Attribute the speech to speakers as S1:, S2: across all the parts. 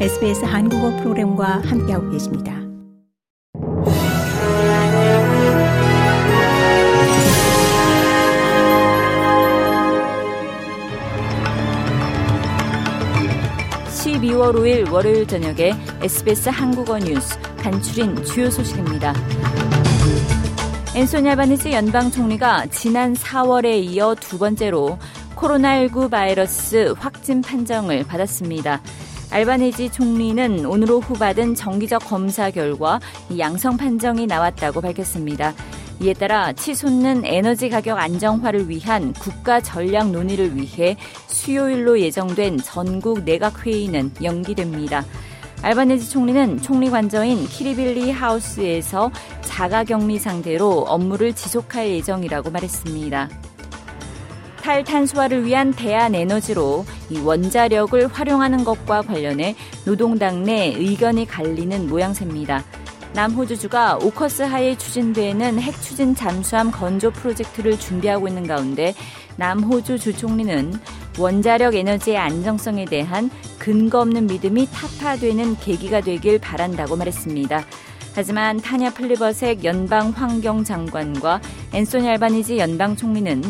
S1: SBS 한국어 프로그램과 함께하고 계십니다.
S2: (12월 5일) 월요일 저녁에 SBS 한국어 뉴스 간추린 주요 소식입니다. 앤소니 알바니지 연방 총리가 지난 4월에 이어 두 번째로 코로나19 바이러스 확진 판정을 받았습니다. 알바니지 총리는 오늘 오후 받은 정기적 검사 결과 양성 판정이 나왔다고 밝혔습니다. 이에 따라 치솟는 에너지 가격 안정화를 위한 국가 전략 논의를 위해 수요일로 예정된 전국 내각 회의는 연기됩니다. 알바네지 총리는 총리 관저인 키리빌리 하우스에서 자가 격리 상대로 업무를 지속할 예정이라고 말했습니다. 탈탄소화를 위한 대안 에너지로 원자력을 활용하는 것과 관련해 노동당 내 의견이 갈리는 모양새입니다. 남호주주가 오커스 하에 추진되는 핵 추진 잠수함 건조 프로젝트를 준비하고 있는 가운데 남호주 주총리는 원자력 에너지의 안정성에 대한 근거 없는 믿음이 타파되는 계기가 되길 바란다고 말했습니다. 하지만 타냐 플리버색 연방 환경 장관과 앤소니 알바니지 연방 총리는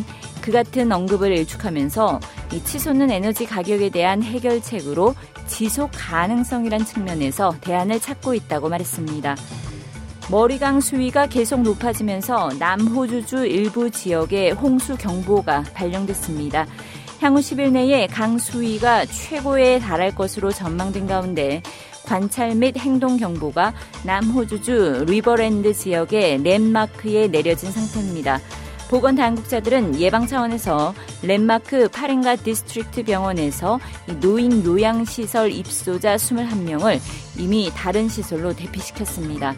S2: 그 같은 언급을 일축하면서 이 치솟는 에너지 가격에 대한 해결책으로 지속 가능성이란 측면에서 대안을 찾고 있다고 말했습니다. 머리강 수위가 계속 높아지면서 남호주주 일부 지역에 홍수 경보가 발령됐습니다. 향후 10일 내에 강 수위가 최고에 달할 것으로 전망된 가운데 관찰 및 행동 경보가 남호주주 리버랜드 지역의 랜마크에 내려진 상태입니다. 보건 당국자들은 예방 차원에서 랜마크 파랭가 District 병원에서 노인 요양시설 입소자 21명을 이미 다른 시설로 대피시켰습니다.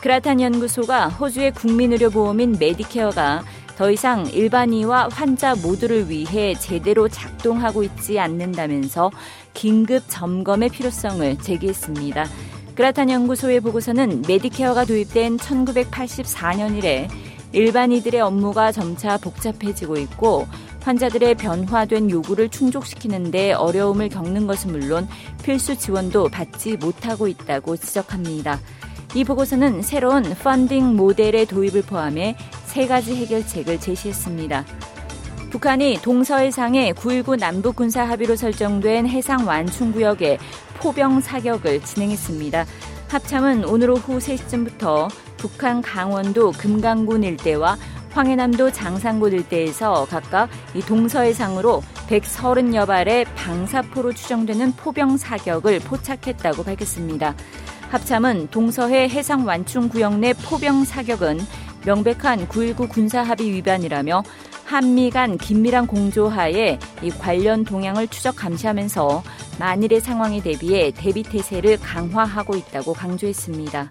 S2: 그라탄 연구소가 호주의 국민의료보험인 메디케어가 더 이상 일반의와 환자 모두를 위해 제대로 작동하고 있지 않는다면서 긴급 점검의 필요성을 제기했습니다. 그라탄 연구소의 보고서는 메디케어가 도입된 1984년 이래 일반의들의 업무가 점차 복잡해지고 있고 환자들의 변화된 요구를 충족시키는데 어려움을 겪는 것은 물론 필수 지원도 받지 못하고 있다고 지적합니다. 이 보고서는 새로운 펀딩 모델의 도입을 포함해 세 가지 해결책을 제시했습니다. 북한이 동서해상의 9.19 남북 군사 합의로 설정된 해상 완충구역에 포병 사격을 진행했습니다. 합참은 오늘 오후 3시쯤부터 북한 강원도 금강군 일대와 황해남도 장산군 일대에서 각각 이 동서해상으로 130여 발의 방사포로 추정되는 포병 사격을 포착했다고 밝혔습니다. 합참은 동서해 해상 완충 구역 내 포병 사격은 명백한 9.19 군사합의 위반이라며 한미 간 긴밀한 공조하에 이 관련 동향을 추적 감시하면서 만일의 상황에 대비해 대비 태세를 강화하고 있다고 강조했습니다.